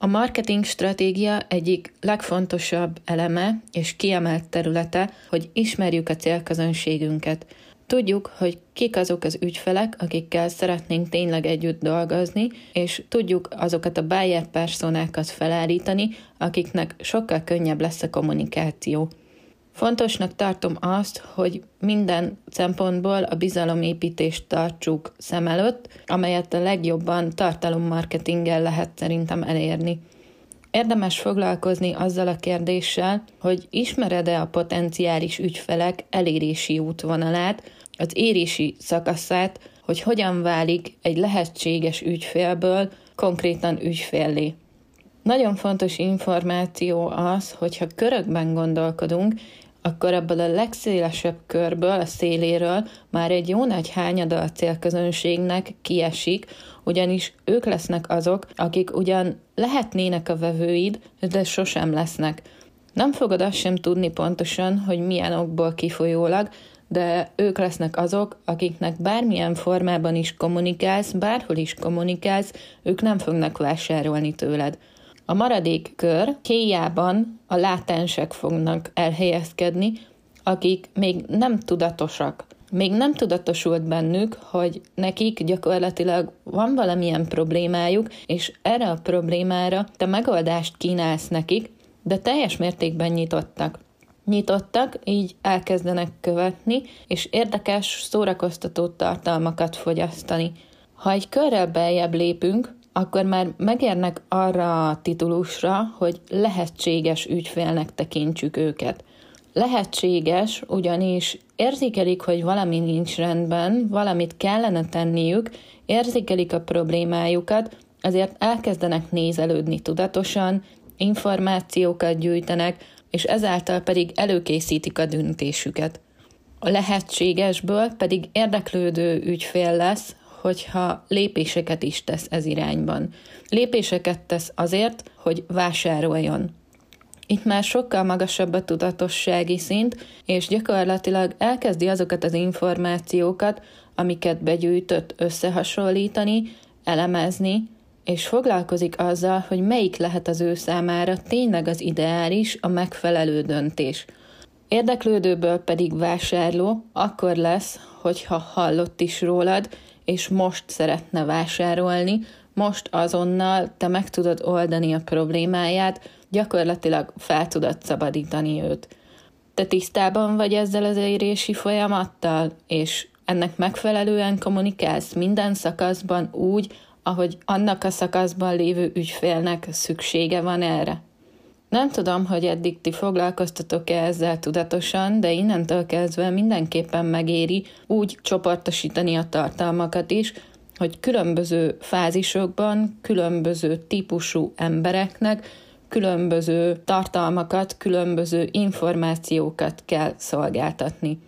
A marketing stratégia egyik legfontosabb eleme és kiemelt területe, hogy ismerjük a célközönségünket. Tudjuk, hogy kik azok az ügyfelek, akikkel szeretnénk tényleg együtt dolgozni, és tudjuk azokat a buyer personákat felállítani, akiknek sokkal könnyebb lesz a kommunikáció. Fontosnak tartom azt, hogy minden szempontból a bizalomépítést tartsuk szem előtt, amelyet a legjobban tartalommarketinggel lehet szerintem elérni. Érdemes foglalkozni azzal a kérdéssel, hogy ismered-e a potenciális ügyfelek elérési útvonalát, az érési szakaszát, hogy hogyan válik egy lehetséges ügyfélből konkrétan ügyféllé. Nagyon fontos információ az, hogyha körökben gondolkodunk, akkor ebből a legszélesebb körből, a széléről már egy jó nagy hányada a célközönségnek kiesik, ugyanis ők lesznek azok, akik ugyan lehetnének a vevőid, de sosem lesznek. Nem fogod azt sem tudni pontosan, hogy milyen okból kifolyólag, de ők lesznek azok, akiknek bármilyen formában is kommunikálsz, bárhol is kommunikálsz, ők nem fognak vásárolni tőled. A maradék kör kéjában a látensek fognak elhelyezkedni, akik még nem tudatosak. Még nem tudatosult bennük, hogy nekik gyakorlatilag van valamilyen problémájuk, és erre a problémára te megoldást kínálsz nekik, de teljes mértékben nyitottak. Nyitottak, így elkezdenek követni, és érdekes, szórakoztató tartalmakat fogyasztani. Ha egy körrel beljebb lépünk, akkor már megérnek arra a titulusra, hogy lehetséges ügyfélnek tekintsük őket. Lehetséges, ugyanis érzékelik, hogy valami nincs rendben, valamit kellene tenniük, érzékelik a problémájukat, azért elkezdenek nézelődni tudatosan, információkat gyűjtenek, és ezáltal pedig előkészítik a döntésüket. A lehetségesből pedig érdeklődő ügyfél lesz, hogyha lépéseket is tesz ez irányban. Lépéseket tesz azért, hogy vásároljon. Itt már sokkal magasabb a tudatossági szint, és gyakorlatilag elkezdi azokat az információkat, amiket begyűjtött összehasonlítani, elemezni, és foglalkozik azzal, hogy melyik lehet az ő számára tényleg az ideális, a megfelelő döntés. Érdeklődőből pedig vásárló akkor lesz, hogyha hallott is rólad, és most szeretne vásárolni, most azonnal te meg tudod oldani a problémáját, gyakorlatilag fel tudod szabadítani őt. Te tisztában vagy ezzel az érési folyamattal, és ennek megfelelően kommunikálsz minden szakaszban úgy, ahogy annak a szakaszban lévő ügyfélnek szüksége van erre. Nem tudom, hogy eddig ti foglalkoztatok-e ezzel tudatosan, de innentől kezdve mindenképpen megéri úgy csoportosítani a tartalmakat is, hogy különböző fázisokban, különböző típusú embereknek különböző tartalmakat, különböző információkat kell szolgáltatni.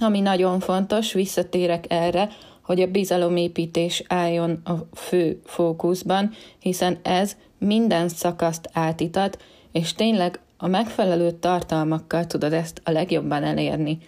Ami nagyon fontos, visszatérek erre, hogy a bizalomépítés álljon a fő fókuszban, hiszen ez minden szakaszt átítat, és tényleg a megfelelő tartalmakkal tudod ezt a legjobban elérni.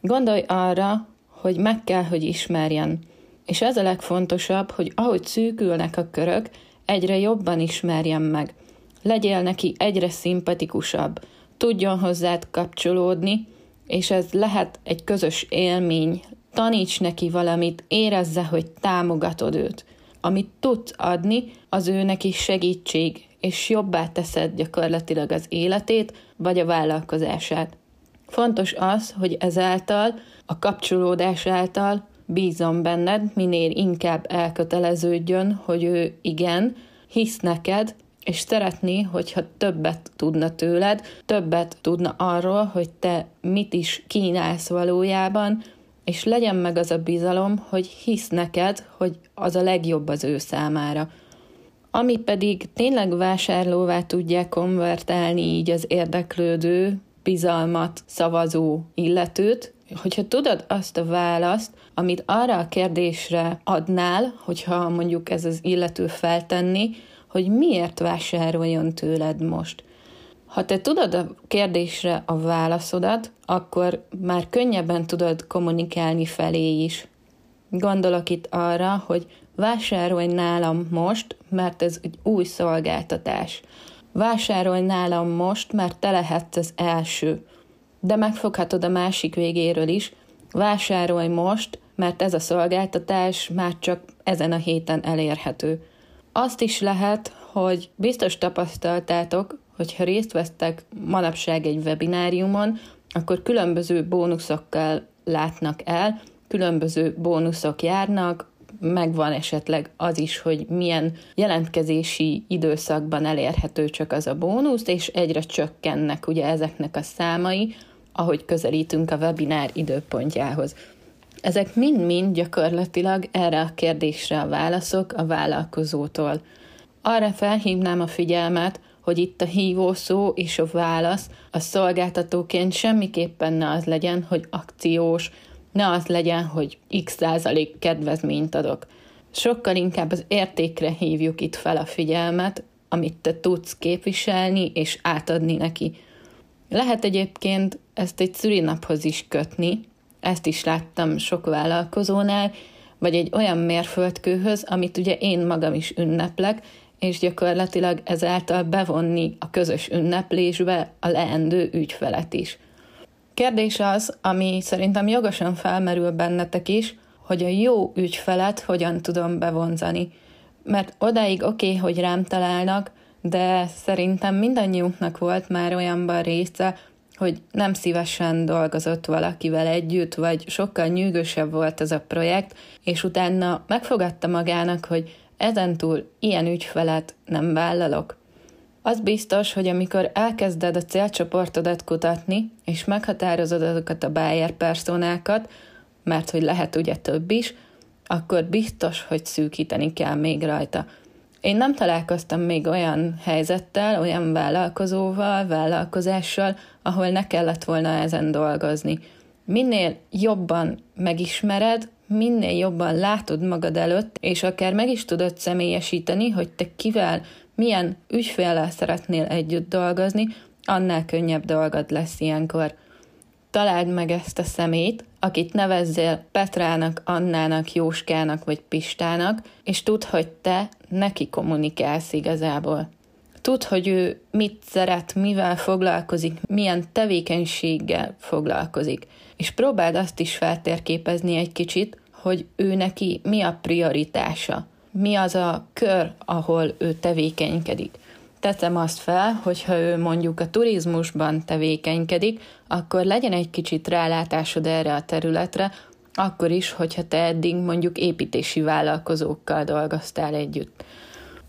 Gondolj arra, hogy meg kell, hogy ismerjen. És ez a legfontosabb, hogy ahogy szűkülnek a körök, egyre jobban ismerjen meg. Legyél neki egyre szimpatikusabb, tudjon hozzád kapcsolódni, és ez lehet egy közös élmény. Taníts neki valamit, érezze, hogy támogatod őt. Amit tudsz adni, az ő neki segítség, és jobbá teszed gyakorlatilag az életét, vagy a vállalkozását. Fontos az, hogy ezáltal, a kapcsolódás által bízom benned, minél inkább elköteleződjön, hogy ő igen, hisz neked, és szeretné, hogyha többet tudna tőled, többet tudna arról, hogy te mit is kínálsz valójában, és legyen meg az a bizalom, hogy hisz neked, hogy az a legjobb az ő számára ami pedig tényleg vásárlóvá tudja konvertálni így az érdeklődő, bizalmat szavazó illetőt, hogyha tudod azt a választ, amit arra a kérdésre adnál, hogyha mondjuk ez az illető feltenni, hogy miért vásároljon tőled most. Ha te tudod a kérdésre a válaszodat, akkor már könnyebben tudod kommunikálni felé is. Gondolok itt arra, hogy vásárolj nálam most, mert ez egy új szolgáltatás. Vásárolj nálam most, mert te lehetsz az első. De megfoghatod a másik végéről is, vásárolj most, mert ez a szolgáltatás már csak ezen a héten elérhető. Azt is lehet, hogy biztos tapasztaltátok, hogyha részt vesztek manapság egy webináriumon, akkor különböző bónuszokkal látnak el, különböző bónuszok járnak, megvan esetleg az is, hogy milyen jelentkezési időszakban elérhető csak az a bónusz, és egyre csökkennek ugye ezeknek a számai, ahogy közelítünk a webinár időpontjához. Ezek mind-mind gyakorlatilag erre a kérdésre a válaszok a vállalkozótól. Arra felhívnám a figyelmet, hogy itt a hívó szó és a válasz a szolgáltatóként semmiképpen ne az legyen, hogy akciós, ne az legyen, hogy x százalék kedvezményt adok. Sokkal inkább az értékre hívjuk itt fel a figyelmet, amit te tudsz képviselni és átadni neki. Lehet egyébként ezt egy szülinaphoz is kötni, ezt is láttam sok vállalkozónál, vagy egy olyan mérföldkőhöz, amit ugye én magam is ünneplek, és gyakorlatilag ezáltal bevonni a közös ünneplésbe a leendő ügyfelet is. Kérdés az, ami szerintem jogosan felmerül bennetek is, hogy a jó ügyfelet hogyan tudom bevonzani. Mert odáig oké, okay, hogy rám találnak, de szerintem mindannyiunknak volt már olyanban része, hogy nem szívesen dolgozott valakivel együtt, vagy sokkal nyűgösebb volt ez a projekt, és utána megfogadta magának, hogy ezentúl ilyen ügyfelet nem vállalok. Az biztos, hogy amikor elkezded a célcsoportodat kutatni, és meghatározod azokat a buyer personákat, mert hogy lehet ugye több is, akkor biztos, hogy szűkíteni kell még rajta. Én nem találkoztam még olyan helyzettel, olyan vállalkozóval, vállalkozással, ahol ne kellett volna ezen dolgozni. Minél jobban megismered, minél jobban látod magad előtt, és akár meg is tudod személyesíteni, hogy te kivel, milyen ügyféllel szeretnél együtt dolgozni, annál könnyebb dolgod lesz ilyenkor. Találd meg ezt a szemét, akit nevezzél Petrának, Annának, Jóskának vagy Pistának, és tudd, hogy te neki kommunikálsz igazából. Tudd, hogy ő mit szeret, mivel foglalkozik, milyen tevékenységgel foglalkozik. És próbáld azt is feltérképezni egy kicsit, hogy ő neki mi a prioritása, mi az a kör, ahol ő tevékenykedik. Teszem azt fel, hogy ha ő mondjuk a turizmusban tevékenykedik, akkor legyen egy kicsit rálátásod erre a területre, akkor is, hogyha te eddig mondjuk építési vállalkozókkal dolgoztál együtt.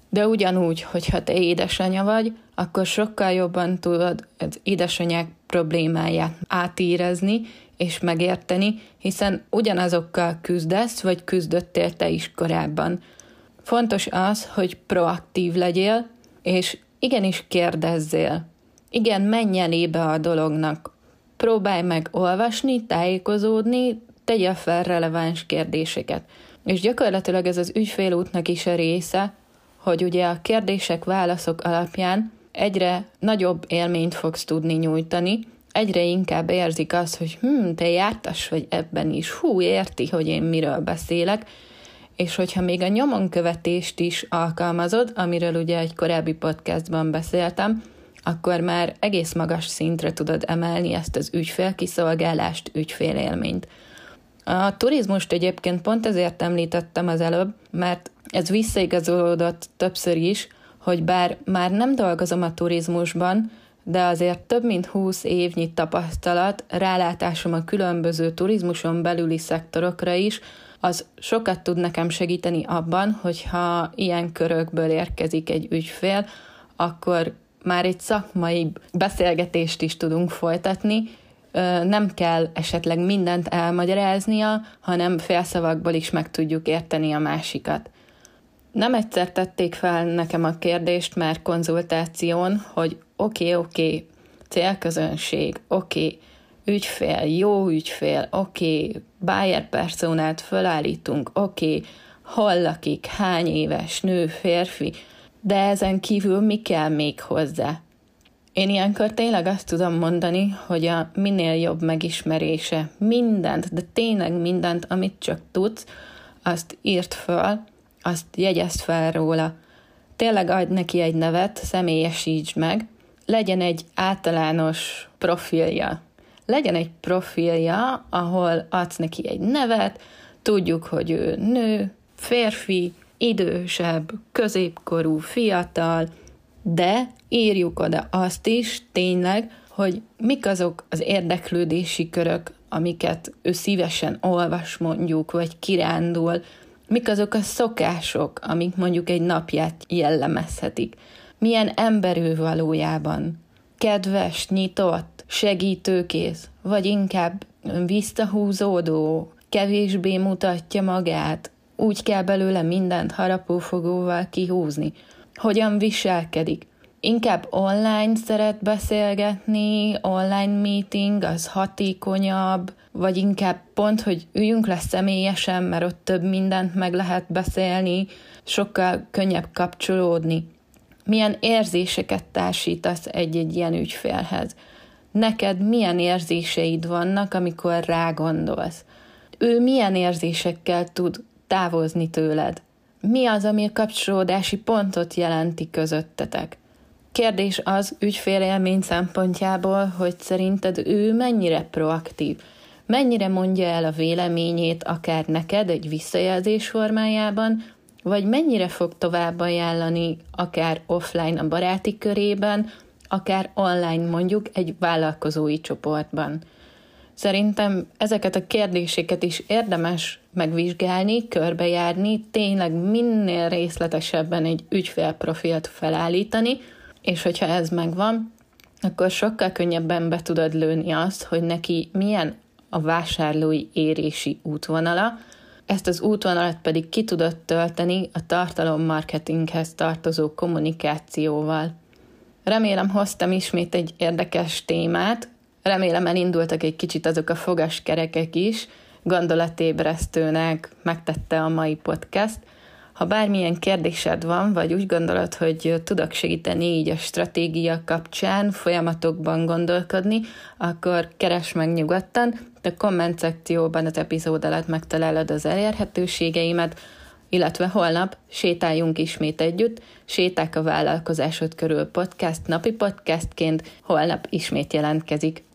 De ugyanúgy, hogyha te édesanya vagy, akkor sokkal jobban tudod az édesanyák problémáját átírezni és megérteni, hiszen ugyanazokkal küzdesz, vagy küzdöttél te is korábban. Fontos az, hogy proaktív legyél, és igenis kérdezzél. Igen, menj elébe a dolognak. Próbálj meg olvasni, tájékozódni, tegye fel releváns kérdéseket. És gyakorlatilag ez az ügyfélútnak is a része, hogy ugye a kérdések, válaszok alapján egyre nagyobb élményt fogsz tudni nyújtani, egyre inkább érzik azt, hogy hm, te jártas vagy ebben is, hú, érti, hogy én miről beszélek, és hogyha még a nyomonkövetést is alkalmazod, amiről ugye egy korábbi podcastban beszéltem, akkor már egész magas szintre tudod emelni ezt az ügyfélkiszolgálást, ügyfélélményt. A turizmust egyébként pont ezért említettem az előbb, mert ez visszaigazolódott többször is, hogy bár már nem dolgozom a turizmusban, de azért több mint 20 évnyi tapasztalat, rálátásom a különböző turizmuson belüli szektorokra is, az sokat tud nekem segíteni abban, hogyha ilyen körökből érkezik egy ügyfél, akkor már egy szakmai beszélgetést is tudunk folytatni, nem kell esetleg mindent elmagyaráznia, hanem félszavakból is meg tudjuk érteni a másikat. Nem egyszer tették fel nekem a kérdést már konzultáción, hogy oké, okay, oké, okay, célközönség, oké, okay, ügyfél, jó ügyfél, oké, okay, buyer personát fölállítunk, oké, okay, hol lakik, hány éves, nő, férfi, de ezen kívül mi kell még hozzá? Én ilyenkor tényleg azt tudom mondani, hogy a minél jobb megismerése mindent, de tényleg mindent, amit csak tudsz, azt írt föl, azt jegyezd fel róla. Tényleg adj neki egy nevet, személyesítsd meg, legyen egy általános profilja. Legyen egy profilja, ahol adsz neki egy nevet, tudjuk, hogy ő nő, férfi, idősebb, középkorú, fiatal, de írjuk oda azt is tényleg, hogy mik azok az érdeklődési körök, amiket ő szívesen olvas mondjuk, vagy kirándul, mik azok a szokások, amik mondjuk egy napját jellemezhetik. Milyen emberő valójában. Kedves, nyitott, segítőkész, vagy inkább visszahúzódó, kevésbé mutatja magát, úgy kell belőle mindent harapófogóval kihúzni. Hogyan viselkedik? Inkább online szeret beszélgetni, online meeting, az hatékonyabb, vagy inkább pont, hogy üljünk le személyesen, mert ott több mindent meg lehet beszélni, sokkal könnyebb kapcsolódni. Milyen érzéseket társítasz egy-egy ilyen ügyfélhez? Neked milyen érzéseid vannak, amikor rá gondolsz? Ő milyen érzésekkel tud távozni tőled? Mi az, ami a kapcsolódási pontot jelenti közöttetek? Kérdés az ügyfélélmény szempontjából, hogy szerinted ő mennyire proaktív, mennyire mondja el a véleményét akár neked egy visszajelzés formájában, vagy mennyire fog tovább ajánlani akár offline a baráti körében, akár online mondjuk egy vállalkozói csoportban. Szerintem ezeket a kérdéseket is érdemes megvizsgálni, körbejárni, tényleg minél részletesebben egy ügyfélprofilt felállítani, és hogyha ez megvan, akkor sokkal könnyebben be tudod lőni azt, hogy neki milyen a vásárlói érési útvonala, ezt az útvonalat pedig ki tudod tölteni a tartalommarketinghez tartozó kommunikációval. Remélem hoztam ismét egy érdekes témát, remélem elindultak egy kicsit azok a fogaskerekek is, gondolatébresztőnek megtette a mai podcast, ha bármilyen kérdésed van, vagy úgy gondolod, hogy tudok segíteni így a stratégia kapcsán folyamatokban gondolkodni, akkor keres meg nyugodtan. A komment szekcióban az epizód alatt megtalálod az elérhetőségeimet, illetve holnap sétáljunk ismét együtt, Séták a vállalkozásod körül podcast napi podcastként, holnap ismét jelentkezik.